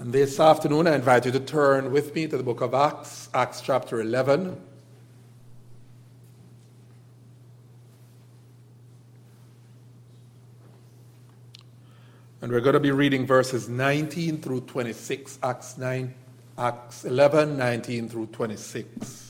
And this afternoon, I invite you to turn with me to the book of Acts, Acts chapter 11. And we're going to be reading verses 19 through 26, Acts 9, Acts 11, 19 through 26.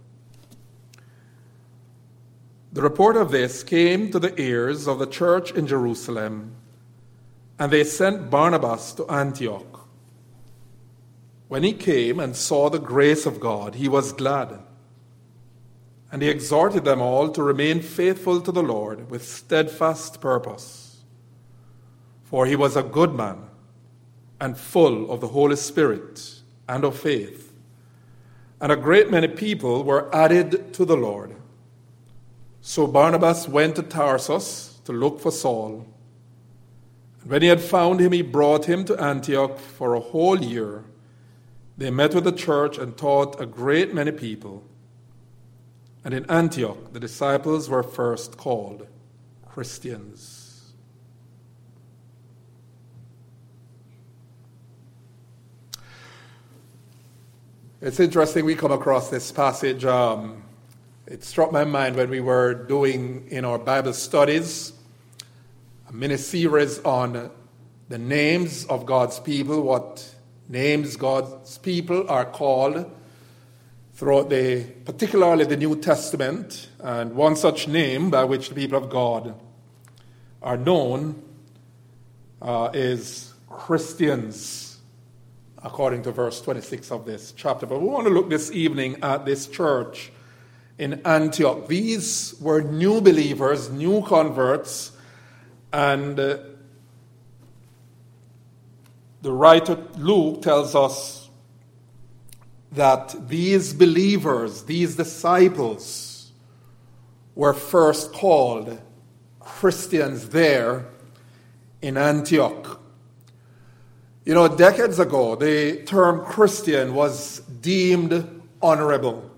The report of this came to the ears of the church in Jerusalem, and they sent Barnabas to Antioch. When he came and saw the grace of God, he was glad. And he exhorted them all to remain faithful to the Lord with steadfast purpose. For he was a good man and full of the Holy Spirit and of faith. And a great many people were added to the Lord. So Barnabas went to Tarsus to look for Saul. And when he had found him, he brought him to Antioch for a whole year. They met with the church and taught a great many people. And in Antioch, the disciples were first called Christians. It's interesting we come across this passage. Um, it struck my mind when we were doing in our Bible studies a mini series on the names of God's people, what names God's people are called throughout the, particularly the New Testament. And one such name by which the people of God are known uh, is Christians, according to verse 26 of this chapter. But we want to look this evening at this church in Antioch. These were new believers, new converts, and uh, the writer Luke tells us that these believers, these disciples, were first called Christians there in Antioch. You know, decades ago, the term Christian was deemed honorable.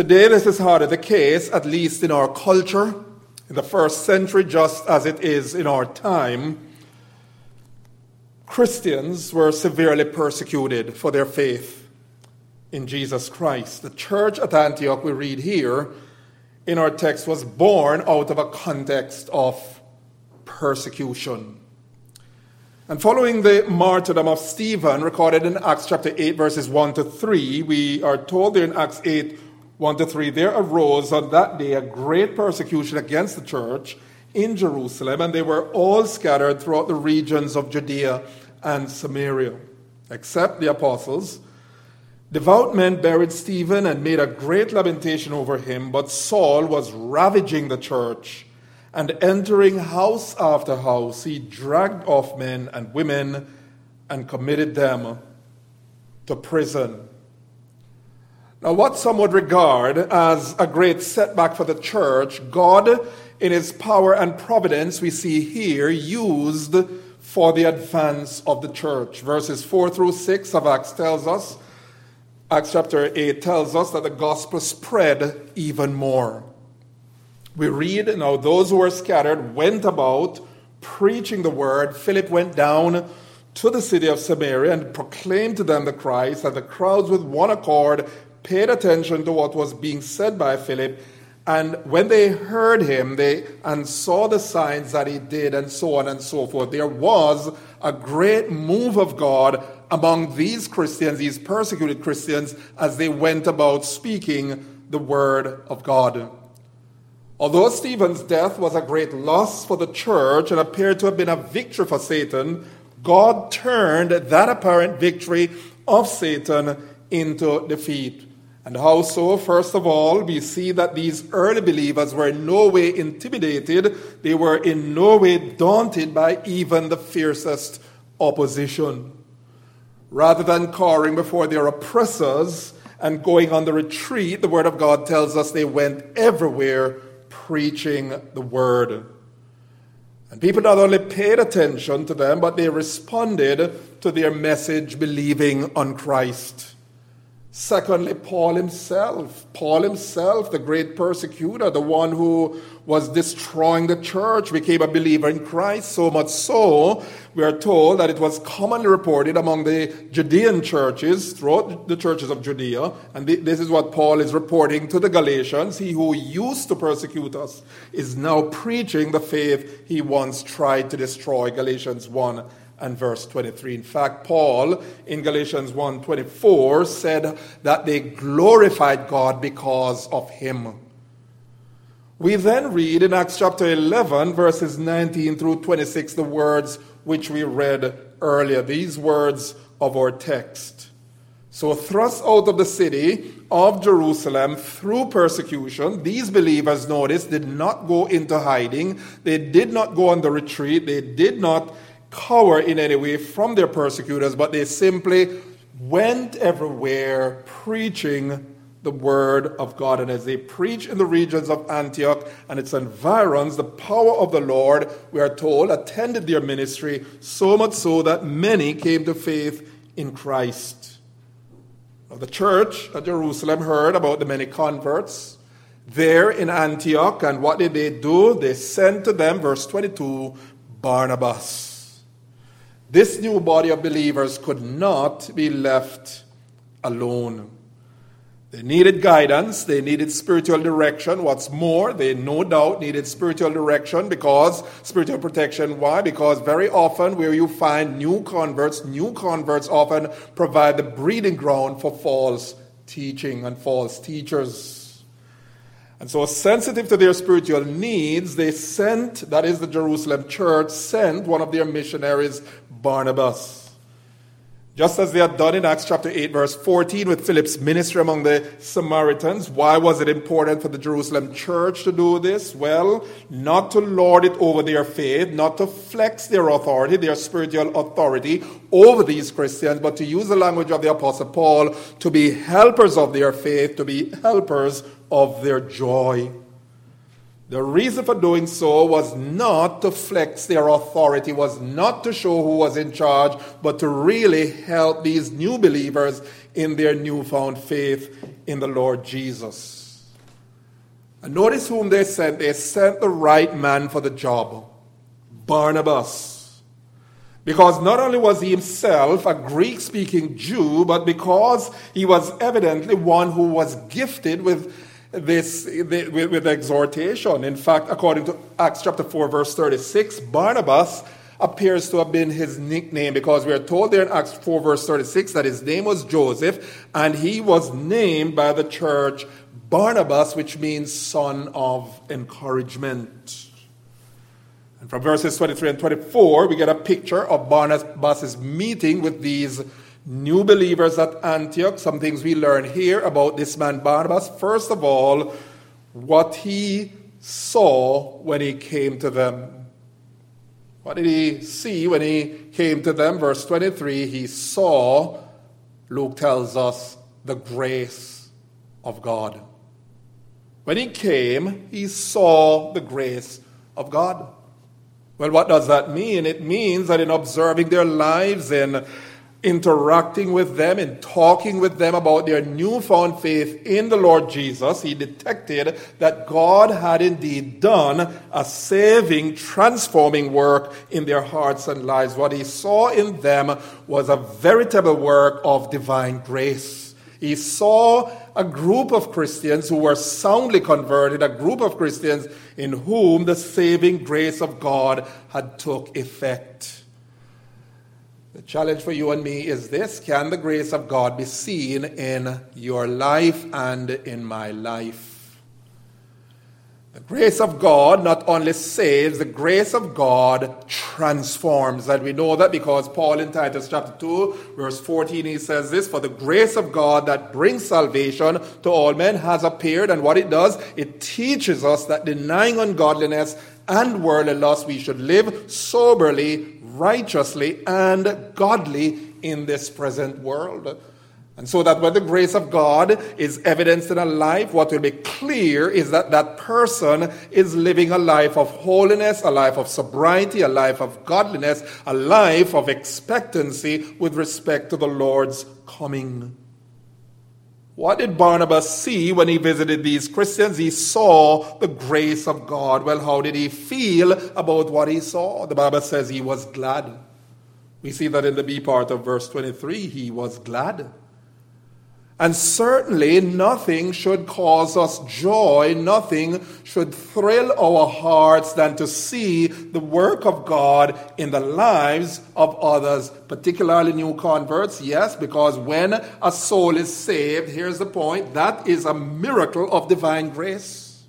Today, this is hardly the case, at least in our culture, in the first century, just as it is in our time. Christians were severely persecuted for their faith in Jesus Christ. The church at Antioch, we read here in our text, was born out of a context of persecution. And following the martyrdom of Stephen, recorded in Acts chapter 8, verses 1 to 3, we are told there in Acts 8, 1 to 3, there arose on that day a great persecution against the church in Jerusalem, and they were all scattered throughout the regions of Judea and Samaria, except the apostles. Devout men buried Stephen and made a great lamentation over him, but Saul was ravaging the church, and entering house after house, he dragged off men and women and committed them to prison. Now, what some would regard as a great setback for the church, God, in his power and providence, we see here, used for the advance of the church. Verses 4 through 6 of Acts tells us, Acts chapter 8 tells us that the gospel spread even more. We read, Now those who were scattered went about preaching the word. Philip went down to the city of Samaria and proclaimed to them the Christ, and the crowds with one accord paid attention to what was being said by Philip. And when they heard him, they and saw the signs that he did, and so on and so forth, there was a great move of God among these Christians, these persecuted Christians, as they went about speaking the word of God. Although Stephen's death was a great loss for the church and appeared to have been a victory for Satan, God turned that apparent victory of Satan into defeat. And how so? First of all, we see that these early believers were in no way intimidated, they were in no way daunted by even the fiercest opposition. Rather than cowering before their oppressors and going on the retreat, the Word of God tells us they went everywhere preaching the Word. And people not only paid attention to them, but they responded to their message believing on Christ. Secondly, Paul himself. Paul himself, the great persecutor, the one who was destroying the church, became a believer in Christ. So much so, we are told that it was commonly reported among the Judean churches, throughout the churches of Judea. And this is what Paul is reporting to the Galatians. He who used to persecute us is now preaching the faith he once tried to destroy. Galatians 1 and verse 23. In fact, Paul in Galatians 1:24 said that they glorified God because of him. We then read in Acts chapter 11 verses 19 through 26 the words which we read earlier, these words of our text. So, thrust out of the city of Jerusalem through persecution, these believers, notice, did not go into hiding. They did not go on the retreat. They did not cower in any way from their persecutors, but they simply went everywhere preaching the word of God. And as they preach in the regions of Antioch and its environs, the power of the Lord, we are told, attended their ministry, so much so that many came to faith in Christ. Now, the church at Jerusalem heard about the many converts there in Antioch, and what did they do? They sent to them, verse 22, Barnabas this new body of believers could not be left alone. They needed guidance, they needed spiritual direction. What's more, they no doubt needed spiritual direction because spiritual protection. Why? Because very often, where you find new converts, new converts often provide the breeding ground for false teaching and false teachers. And so, sensitive to their spiritual needs, they sent, that is the Jerusalem church, sent one of their missionaries, Barnabas. Just as they had done in Acts chapter 8, verse 14, with Philip's ministry among the Samaritans. Why was it important for the Jerusalem church to do this? Well, not to lord it over their faith, not to flex their authority, their spiritual authority over these Christians, but to use the language of the Apostle Paul to be helpers of their faith, to be helpers of their joy. The reason for doing so was not to flex their authority, was not to show who was in charge, but to really help these new believers in their newfound faith in the Lord Jesus. And notice whom they sent. They sent the right man for the job Barnabas. Because not only was he himself a Greek speaking Jew, but because he was evidently one who was gifted with this with, with exhortation. In fact, according to Acts chapter 4, verse 36, Barnabas appears to have been his nickname because we are told there in Acts 4, verse 36, that his name was Joseph, and he was named by the church Barnabas, which means son of encouragement. And from verses 23 and 24, we get a picture of Barnabas' meeting with these new believers at Antioch, some things we learn here about this man Barnabas. First of all, what he saw when he came to them. What did he see when he came to them? Verse 23 he saw, Luke tells us, the grace of God. When he came, he saw the grace of God. Well, what does that mean? It means that in observing their lives, in interacting with them and talking with them about their newfound faith in the Lord Jesus, he detected that God had indeed done a saving, transforming work in their hearts and lives. What he saw in them was a veritable work of divine grace. He saw a group of Christians who were soundly converted, a group of Christians in whom the saving grace of God had took effect. The challenge for you and me is this Can the grace of God be seen in your life and in my life? The grace of God not only saves, the grace of God transforms. And we know that because Paul in Titus chapter 2, verse 14, he says this For the grace of God that brings salvation to all men has appeared. And what it does, it teaches us that denying ungodliness and worldly lust, we should live soberly, righteously, and godly in this present world. And so that when the grace of God is evidenced in a life, what will be clear is that that person is living a life of holiness, a life of sobriety, a life of godliness, a life of expectancy with respect to the Lord's coming. What did Barnabas see when he visited these Christians? He saw the grace of God. Well, how did he feel about what he saw? The Bible says he was glad. We see that in the B part of verse 23. He was glad. And certainly nothing should cause us joy, nothing should thrill our hearts than to see the work of God in the lives of others, particularly new converts. Yes, because when a soul is saved, here's the point that is a miracle of divine grace.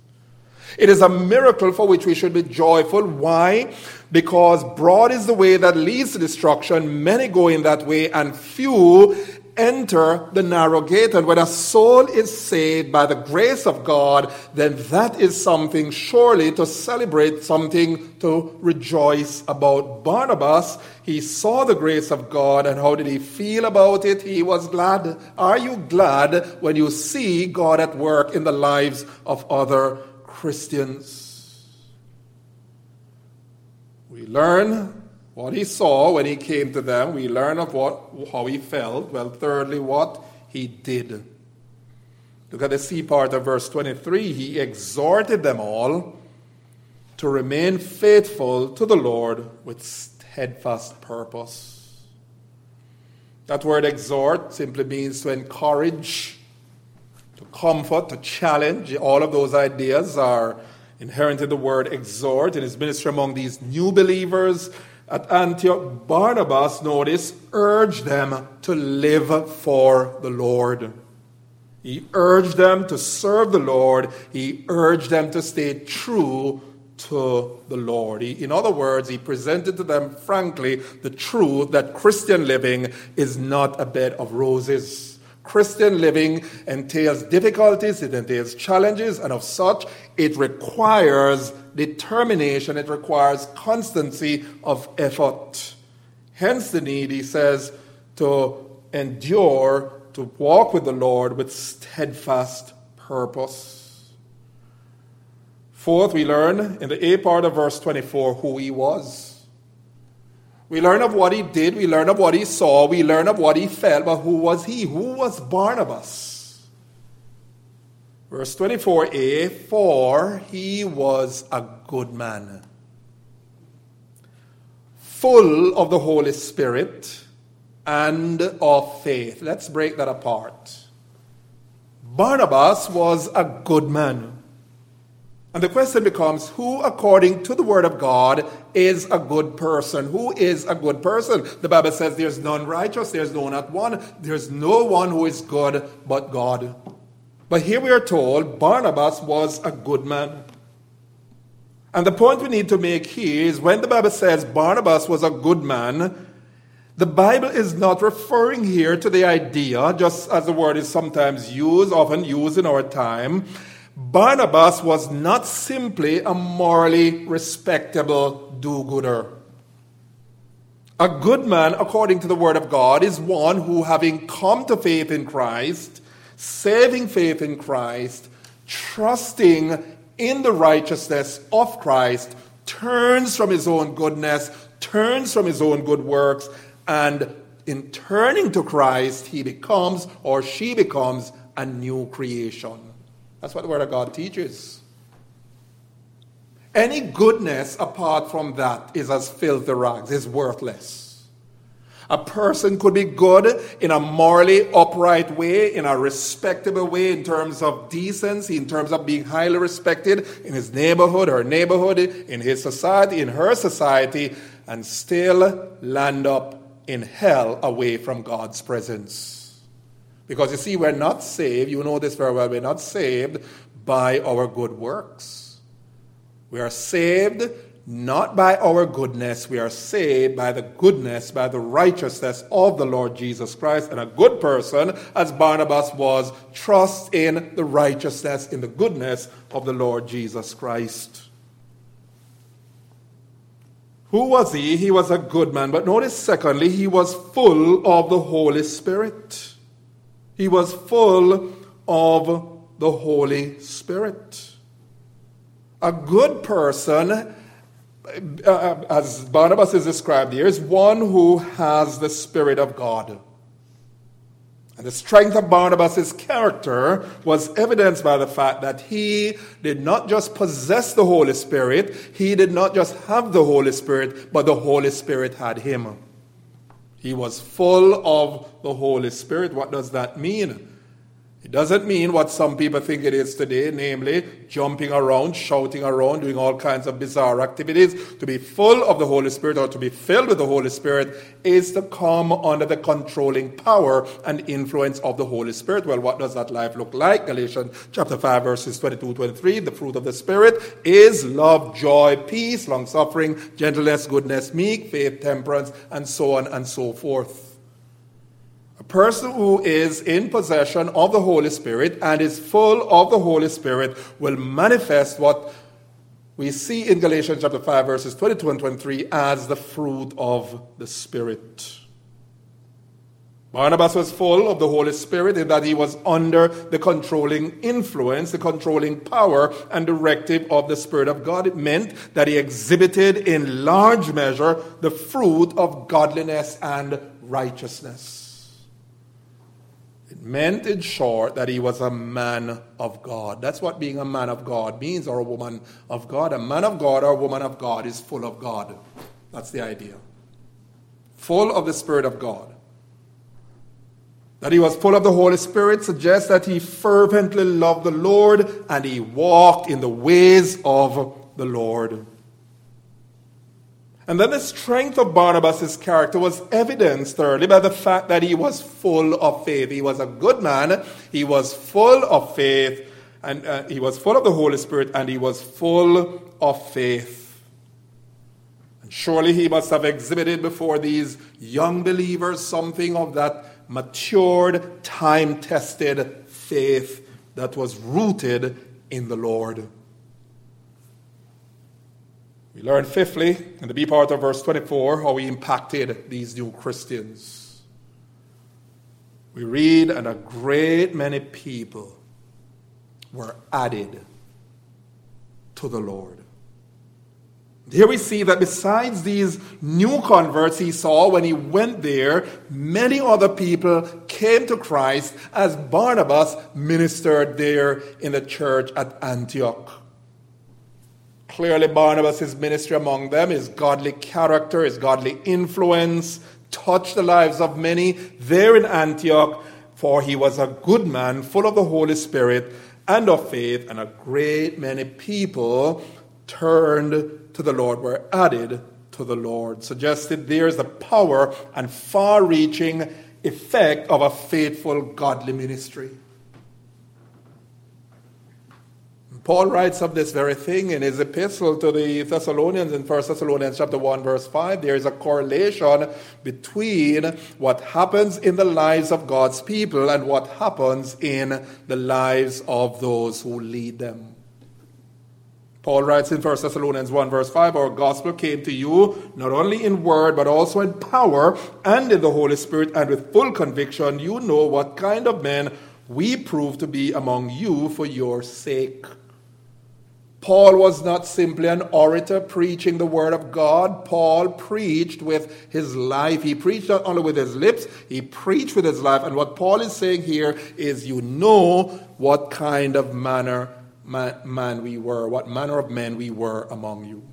It is a miracle for which we should be joyful. Why? Because broad is the way that leads to destruction, many go in that way, and few enter the narrow gate. And when a soul is saved by the grace of God, then that is something surely to celebrate, something to rejoice about. Barnabas, he saw the grace of God, and how did he feel about it? He was glad. Are you glad when you see God at work in the lives of other Christians? We learn what he saw when he came to them, we learn of what, how he felt. Well, thirdly, what he did. Look at the C part of verse 23. He exhorted them all to remain faithful to the Lord with steadfast purpose. That word exhort simply means to encourage, to comfort, to challenge. All of those ideas are inherent in the word exhort in his ministry among these new believers at Antioch, Barnabas, notice, urged them to live for the Lord. He urged them to serve the Lord. He urged them to stay true to the Lord. He, in other words, he presented to them frankly the truth that Christian living is not a bed of roses. Christian living entails difficulties, it entails challenges, and of such, it requires determination, it requires constancy of effort. Hence the need, he says, to endure, to walk with the Lord with steadfast purpose. Fourth, we learn in the A part of verse 24 who he was. We learn of what he did, we learn of what he saw, we learn of what he felt, but who was he? Who was Barnabas? Verse 24a For he was a good man, full of the Holy Spirit and of faith. Let's break that apart. Barnabas was a good man. And the question becomes who, according to the Word of God, is a good person? Who is a good person? The Bible says there's none righteous, there's no not one, there's no one who is good but God. But here we are told Barnabas was a good man. And the point we need to make here is when the Bible says Barnabas was a good man, the Bible is not referring here to the idea, just as the word is sometimes used, often used in our time. Barnabas was not simply a morally respectable do gooder. A good man, according to the Word of God, is one who, having come to faith in Christ, saving faith in Christ, trusting in the righteousness of Christ, turns from his own goodness, turns from his own good works, and in turning to Christ, he becomes or she becomes a new creation. That's what the Word of God teaches. Any goodness apart from that is as filthy rags, is worthless. A person could be good in a morally upright way, in a respectable way, in terms of decency, in terms of being highly respected in his neighborhood, her neighborhood, in his society, in her society, and still land up in hell away from God's presence. Because you see, we're not saved, you know this very well, we're not saved by our good works. We are saved not by our goodness. We are saved by the goodness, by the righteousness of the Lord Jesus Christ. And a good person, as Barnabas was, trusts in the righteousness, in the goodness of the Lord Jesus Christ. Who was he? He was a good man. But notice, secondly, he was full of the Holy Spirit. He was full of the Holy Spirit. A good person uh, as Barnabas is described here, is one who has the Spirit of God. And the strength of Barnabas' character was evidenced by the fact that he did not just possess the Holy Spirit, he did not just have the Holy Spirit, but the Holy Spirit had him. He was full of the Holy Spirit. What does that mean? Doesn't mean what some people think it is today, namely jumping around, shouting around, doing all kinds of bizarre activities. To be full of the Holy Spirit or to be filled with the Holy Spirit is to come under the controlling power and influence of the Holy Spirit. Well, what does that life look like? Galatians chapter 5, verses 22 23. The fruit of the Spirit is love, joy, peace, long suffering, gentleness, goodness, meek, faith, temperance, and so on and so forth. A person who is in possession of the Holy Spirit and is full of the Holy Spirit will manifest what we see in Galatians chapter 5, verses 22 and 23 as the fruit of the Spirit. Barnabas was full of the Holy Spirit in that he was under the controlling influence, the controlling power and directive of the Spirit of God. It meant that he exhibited in large measure the fruit of godliness and righteousness meant in short that he was a man of God. That's what being a man of God means, or a woman of God. A man of God or a woman of God is full of God. That's the idea. Full of the Spirit of God. That he was full of the Holy Spirit suggests that he fervently loved the Lord and he walked in the ways of the Lord. And then the strength of Barnabas' character was evidenced thirdly by the fact that he was full of faith. He was a good man, he was full of faith, and uh, he was full of the Holy Spirit, and he was full of faith. And surely he must have exhibited before these young believers something of that matured, time tested faith that was rooted in the Lord. We learn, fifthly, in the B part of verse 24, how he impacted these new Christians. We read, and a great many people were added to the Lord. Here we see that besides these new converts he saw when he went there, many other people came to Christ as Barnabas ministered there in the church at Antioch. Clearly, Barnabas' ministry among them, his godly character, his godly influence, touched the lives of many there in Antioch, for he was a good man, full of the Holy Spirit and of faith, and a great many people turned to the Lord, were added to the Lord. Suggested there is the power and far reaching effect of a faithful, godly ministry. Paul writes of this very thing in his epistle to the Thessalonians in 1 Thessalonians chapter 1 verse 5. There is a correlation between what happens in the lives of God's people and what happens in the lives of those who lead them. Paul writes in 1 Thessalonians 1 verse 5, Our gospel came to you not only in word, but also in power and in the Holy Spirit and with full conviction. You know what kind of men we prove to be among you for your sake. Paul was not simply an orator preaching the word of God. Paul preached with his life. He preached not only with his lips, he preached with his life. And what Paul is saying here is you know what kind of manner man we were, what manner of men we were among you.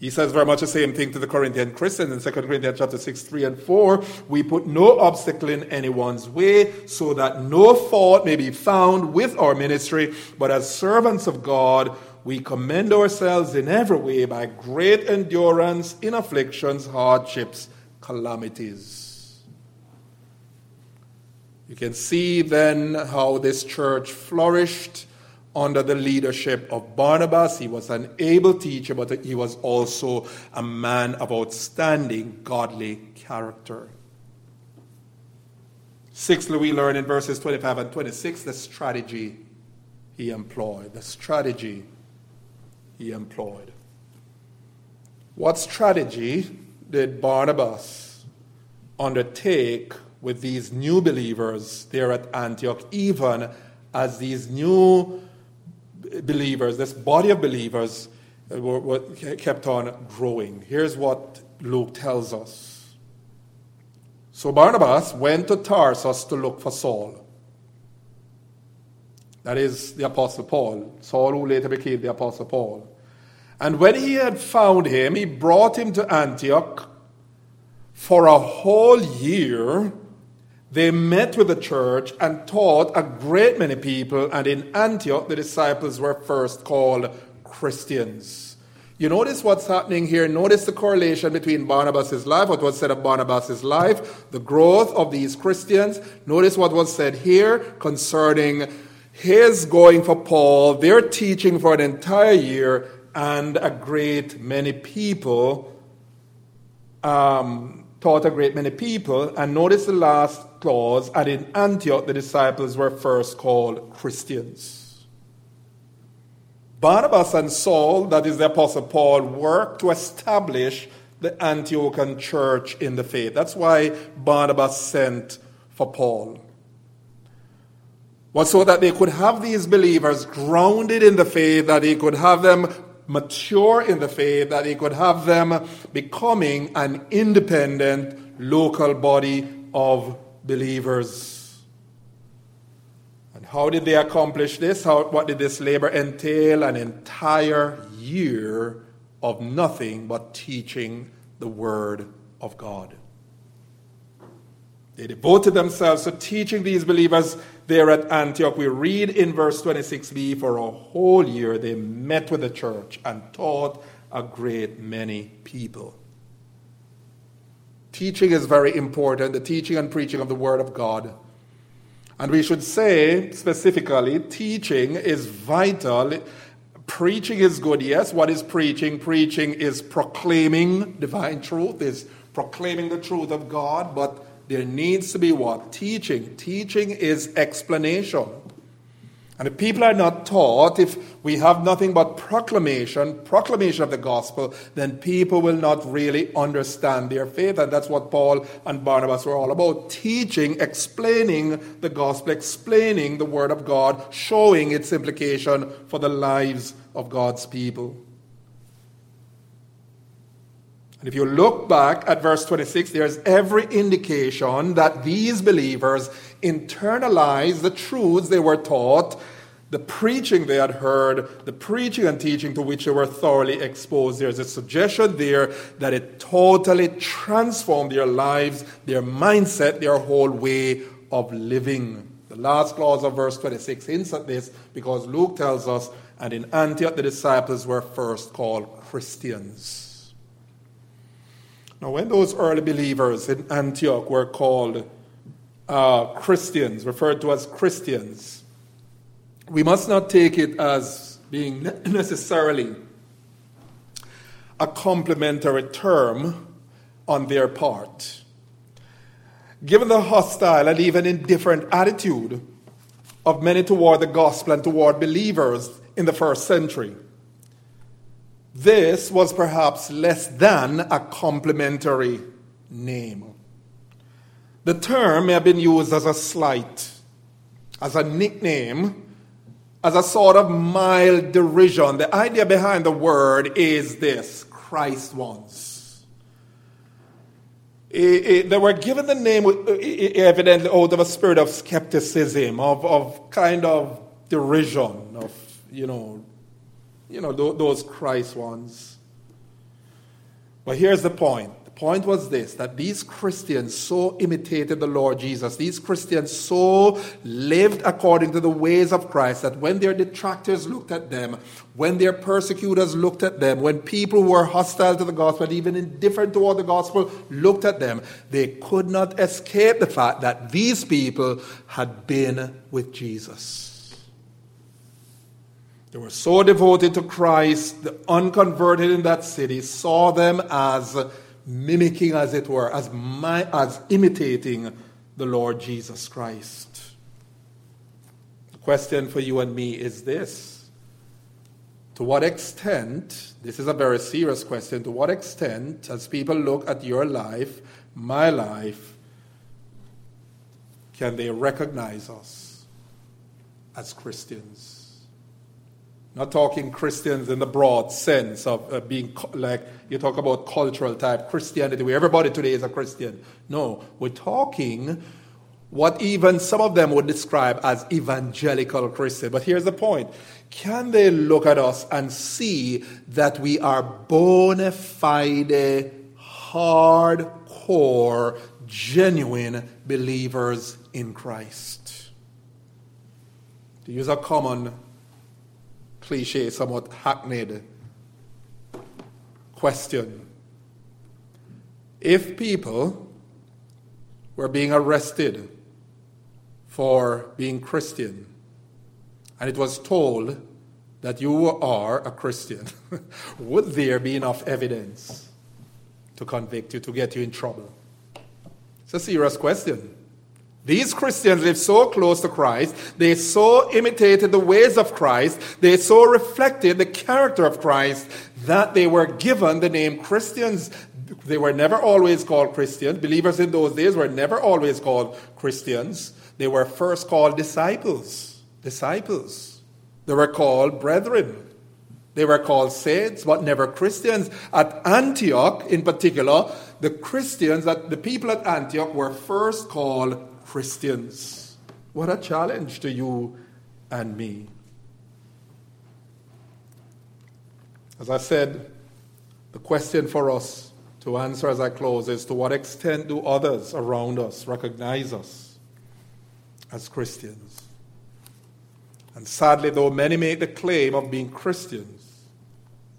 He says very much the same thing to the Corinthian Christians in 2 Corinthians chapter 6, 3 and 4. We put no obstacle in anyone's way so that no fault may be found with our ministry, but as servants of God, we commend ourselves in every way by great endurance in afflictions, hardships, calamities. You can see then how this church flourished under the leadership of Barnabas. He was an able teacher, but he was also a man of outstanding godly character. Sixthly, we learn in verses 25 and 26 the strategy he employed. The strategy he employed. What strategy did Barnabas undertake with these new believers there at Antioch, even as these new believers, this body of believers, uh, were, were, kept on growing. Here's what Luke tells us. So Barnabas went to Tarsus to look for Saul. That is the Apostle Paul, Saul who later became the Apostle Paul. And when he had found him, he brought him to Antioch. For a whole year, they met with the church and taught a great many people, and in Antioch, the disciples were first called Christians. You notice what's happening here. Notice the correlation between Barnabas' life, what was said of Barnabas' life, the growth of these Christians. Notice what was said here concerning his going for Paul, their teaching for an entire year, and a great many people um, taught a great many people. And notice the last clause, and in Antioch the disciples were first called Christians. Barnabas and Saul, that is the Apostle Paul, worked to establish the Antiochian church in the faith. That's why Barnabas sent for Paul. Was so that they could have these believers grounded in the faith, that he could have them mature in the faith, that he could have them becoming an independent local body of believers. And how did they accomplish this? How, what did this labor entail? An entire year of nothing but teaching the Word of God. They devoted themselves to teaching these believers there at Antioch. We read in verse 26b for a whole year they met with the church and taught a great many people. Teaching is very important, the teaching and preaching of the Word of God. And we should say specifically, teaching is vital. Preaching is good, yes. What is preaching? Preaching is proclaiming divine truth, is proclaiming the truth of God, but there needs to be what? Teaching. Teaching is explanation. And if people are not taught, if we have nothing but proclamation, proclamation of the gospel, then people will not really understand their faith. And that's what Paul and Barnabas were all about teaching, explaining the gospel, explaining the word of God, showing its implication for the lives of God's people. And if you look back at verse 26, there's every indication that these believers internalized the truths they were taught, the preaching they had heard, the preaching and teaching to which they were thoroughly exposed. There's a suggestion there that it totally transformed their lives, their mindset, their whole way of living. The last clause of verse 26 hints at this because Luke tells us, and in Antioch the disciples were first called Christians. Now, when those early believers in Antioch were called uh, Christians, referred to as Christians, we must not take it as being necessarily a complimentary term on their part. Given the hostile and even indifferent attitude of many toward the gospel and toward believers in the first century, this was perhaps less than a complimentary name. The term may have been used as a slight, as a nickname, as a sort of mild derision. The idea behind the word is this Christ ones. they were given the name uh, evidently out of a spirit of skepticism, of, of kind of derision, of, you know, you know, those Christ ones. But here's the point. Point was this that these Christians so imitated the Lord Jesus, these Christians so lived according to the ways of Christ that when their detractors looked at them, when their persecutors looked at them, when people who were hostile to the gospel, even indifferent toward the gospel, looked at them, they could not escape the fact that these people had been with Jesus. They were so devoted to Christ, the unconverted in that city saw them as mimicking, as it were, as, my, as imitating the Lord Jesus Christ. The question for you and me is this To what extent, this is a very serious question, to what extent, as people look at your life, my life, can they recognize us as Christians? Not talking Christians in the broad sense of uh, being co- like you talk about cultural type Christianity, where everybody today is a Christian. No, we're talking what even some of them would describe as evangelical Christian. But here's the point can they look at us and see that we are bona fide, hardcore, genuine believers in Christ? To use a common cliche, somewhat hackneyed question. If people were being arrested for being Christian, and it was told that you are a Christian, would there be enough evidence to convict you, to get you in trouble? It's a serious question. These Christians lived so close to Christ, they so imitated the ways of Christ, they so reflected the character of Christ that they were given the name Christians. They were never always called Christians. Believers in those days were never always called Christians. They were first called disciples. Disciples. They were called brethren. They were called saints, but never Christians. At Antioch, in particular, the Christians, the people at Antioch were first called Christians. What a challenge to you and me. As I said, the question for us to answer as I close is to what extent do others around us recognize us as Christians? And sadly, though many make the claim of being Christians,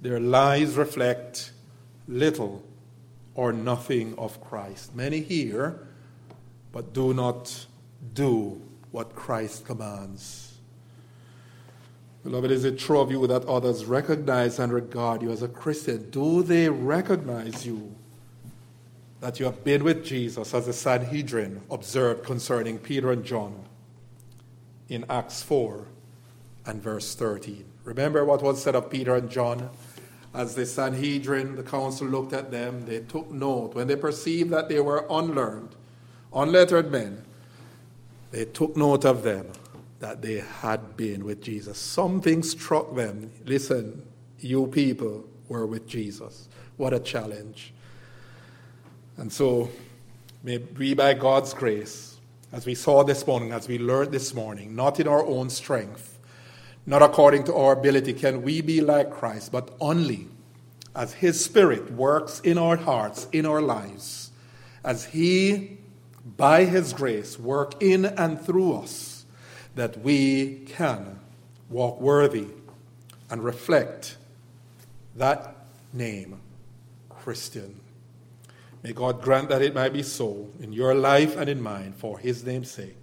their lives reflect little or nothing of Christ. Many here but do not do what Christ commands. Beloved, is it true of you that others recognize and regard you as a Christian? Do they recognize you that you have been with Jesus as the Sanhedrin observed concerning Peter and John in Acts 4 and verse 13? Remember what was said of Peter and John? As the Sanhedrin, the council looked at them, they took note. When they perceived that they were unlearned, unlettered men, they took note of them that they had been with Jesus. Something struck them. Listen, you people were with Jesus. What a challenge. And so, may we, by God's grace, as we saw this morning, as we learned this morning, not in our own strength, not according to our ability, can we be like Christ, but only as His Spirit works in our hearts, in our lives, as He by His grace, work in and through us that we can walk worthy and reflect that name, Christian. May God grant that it might be so in your life and in mine for His name's sake.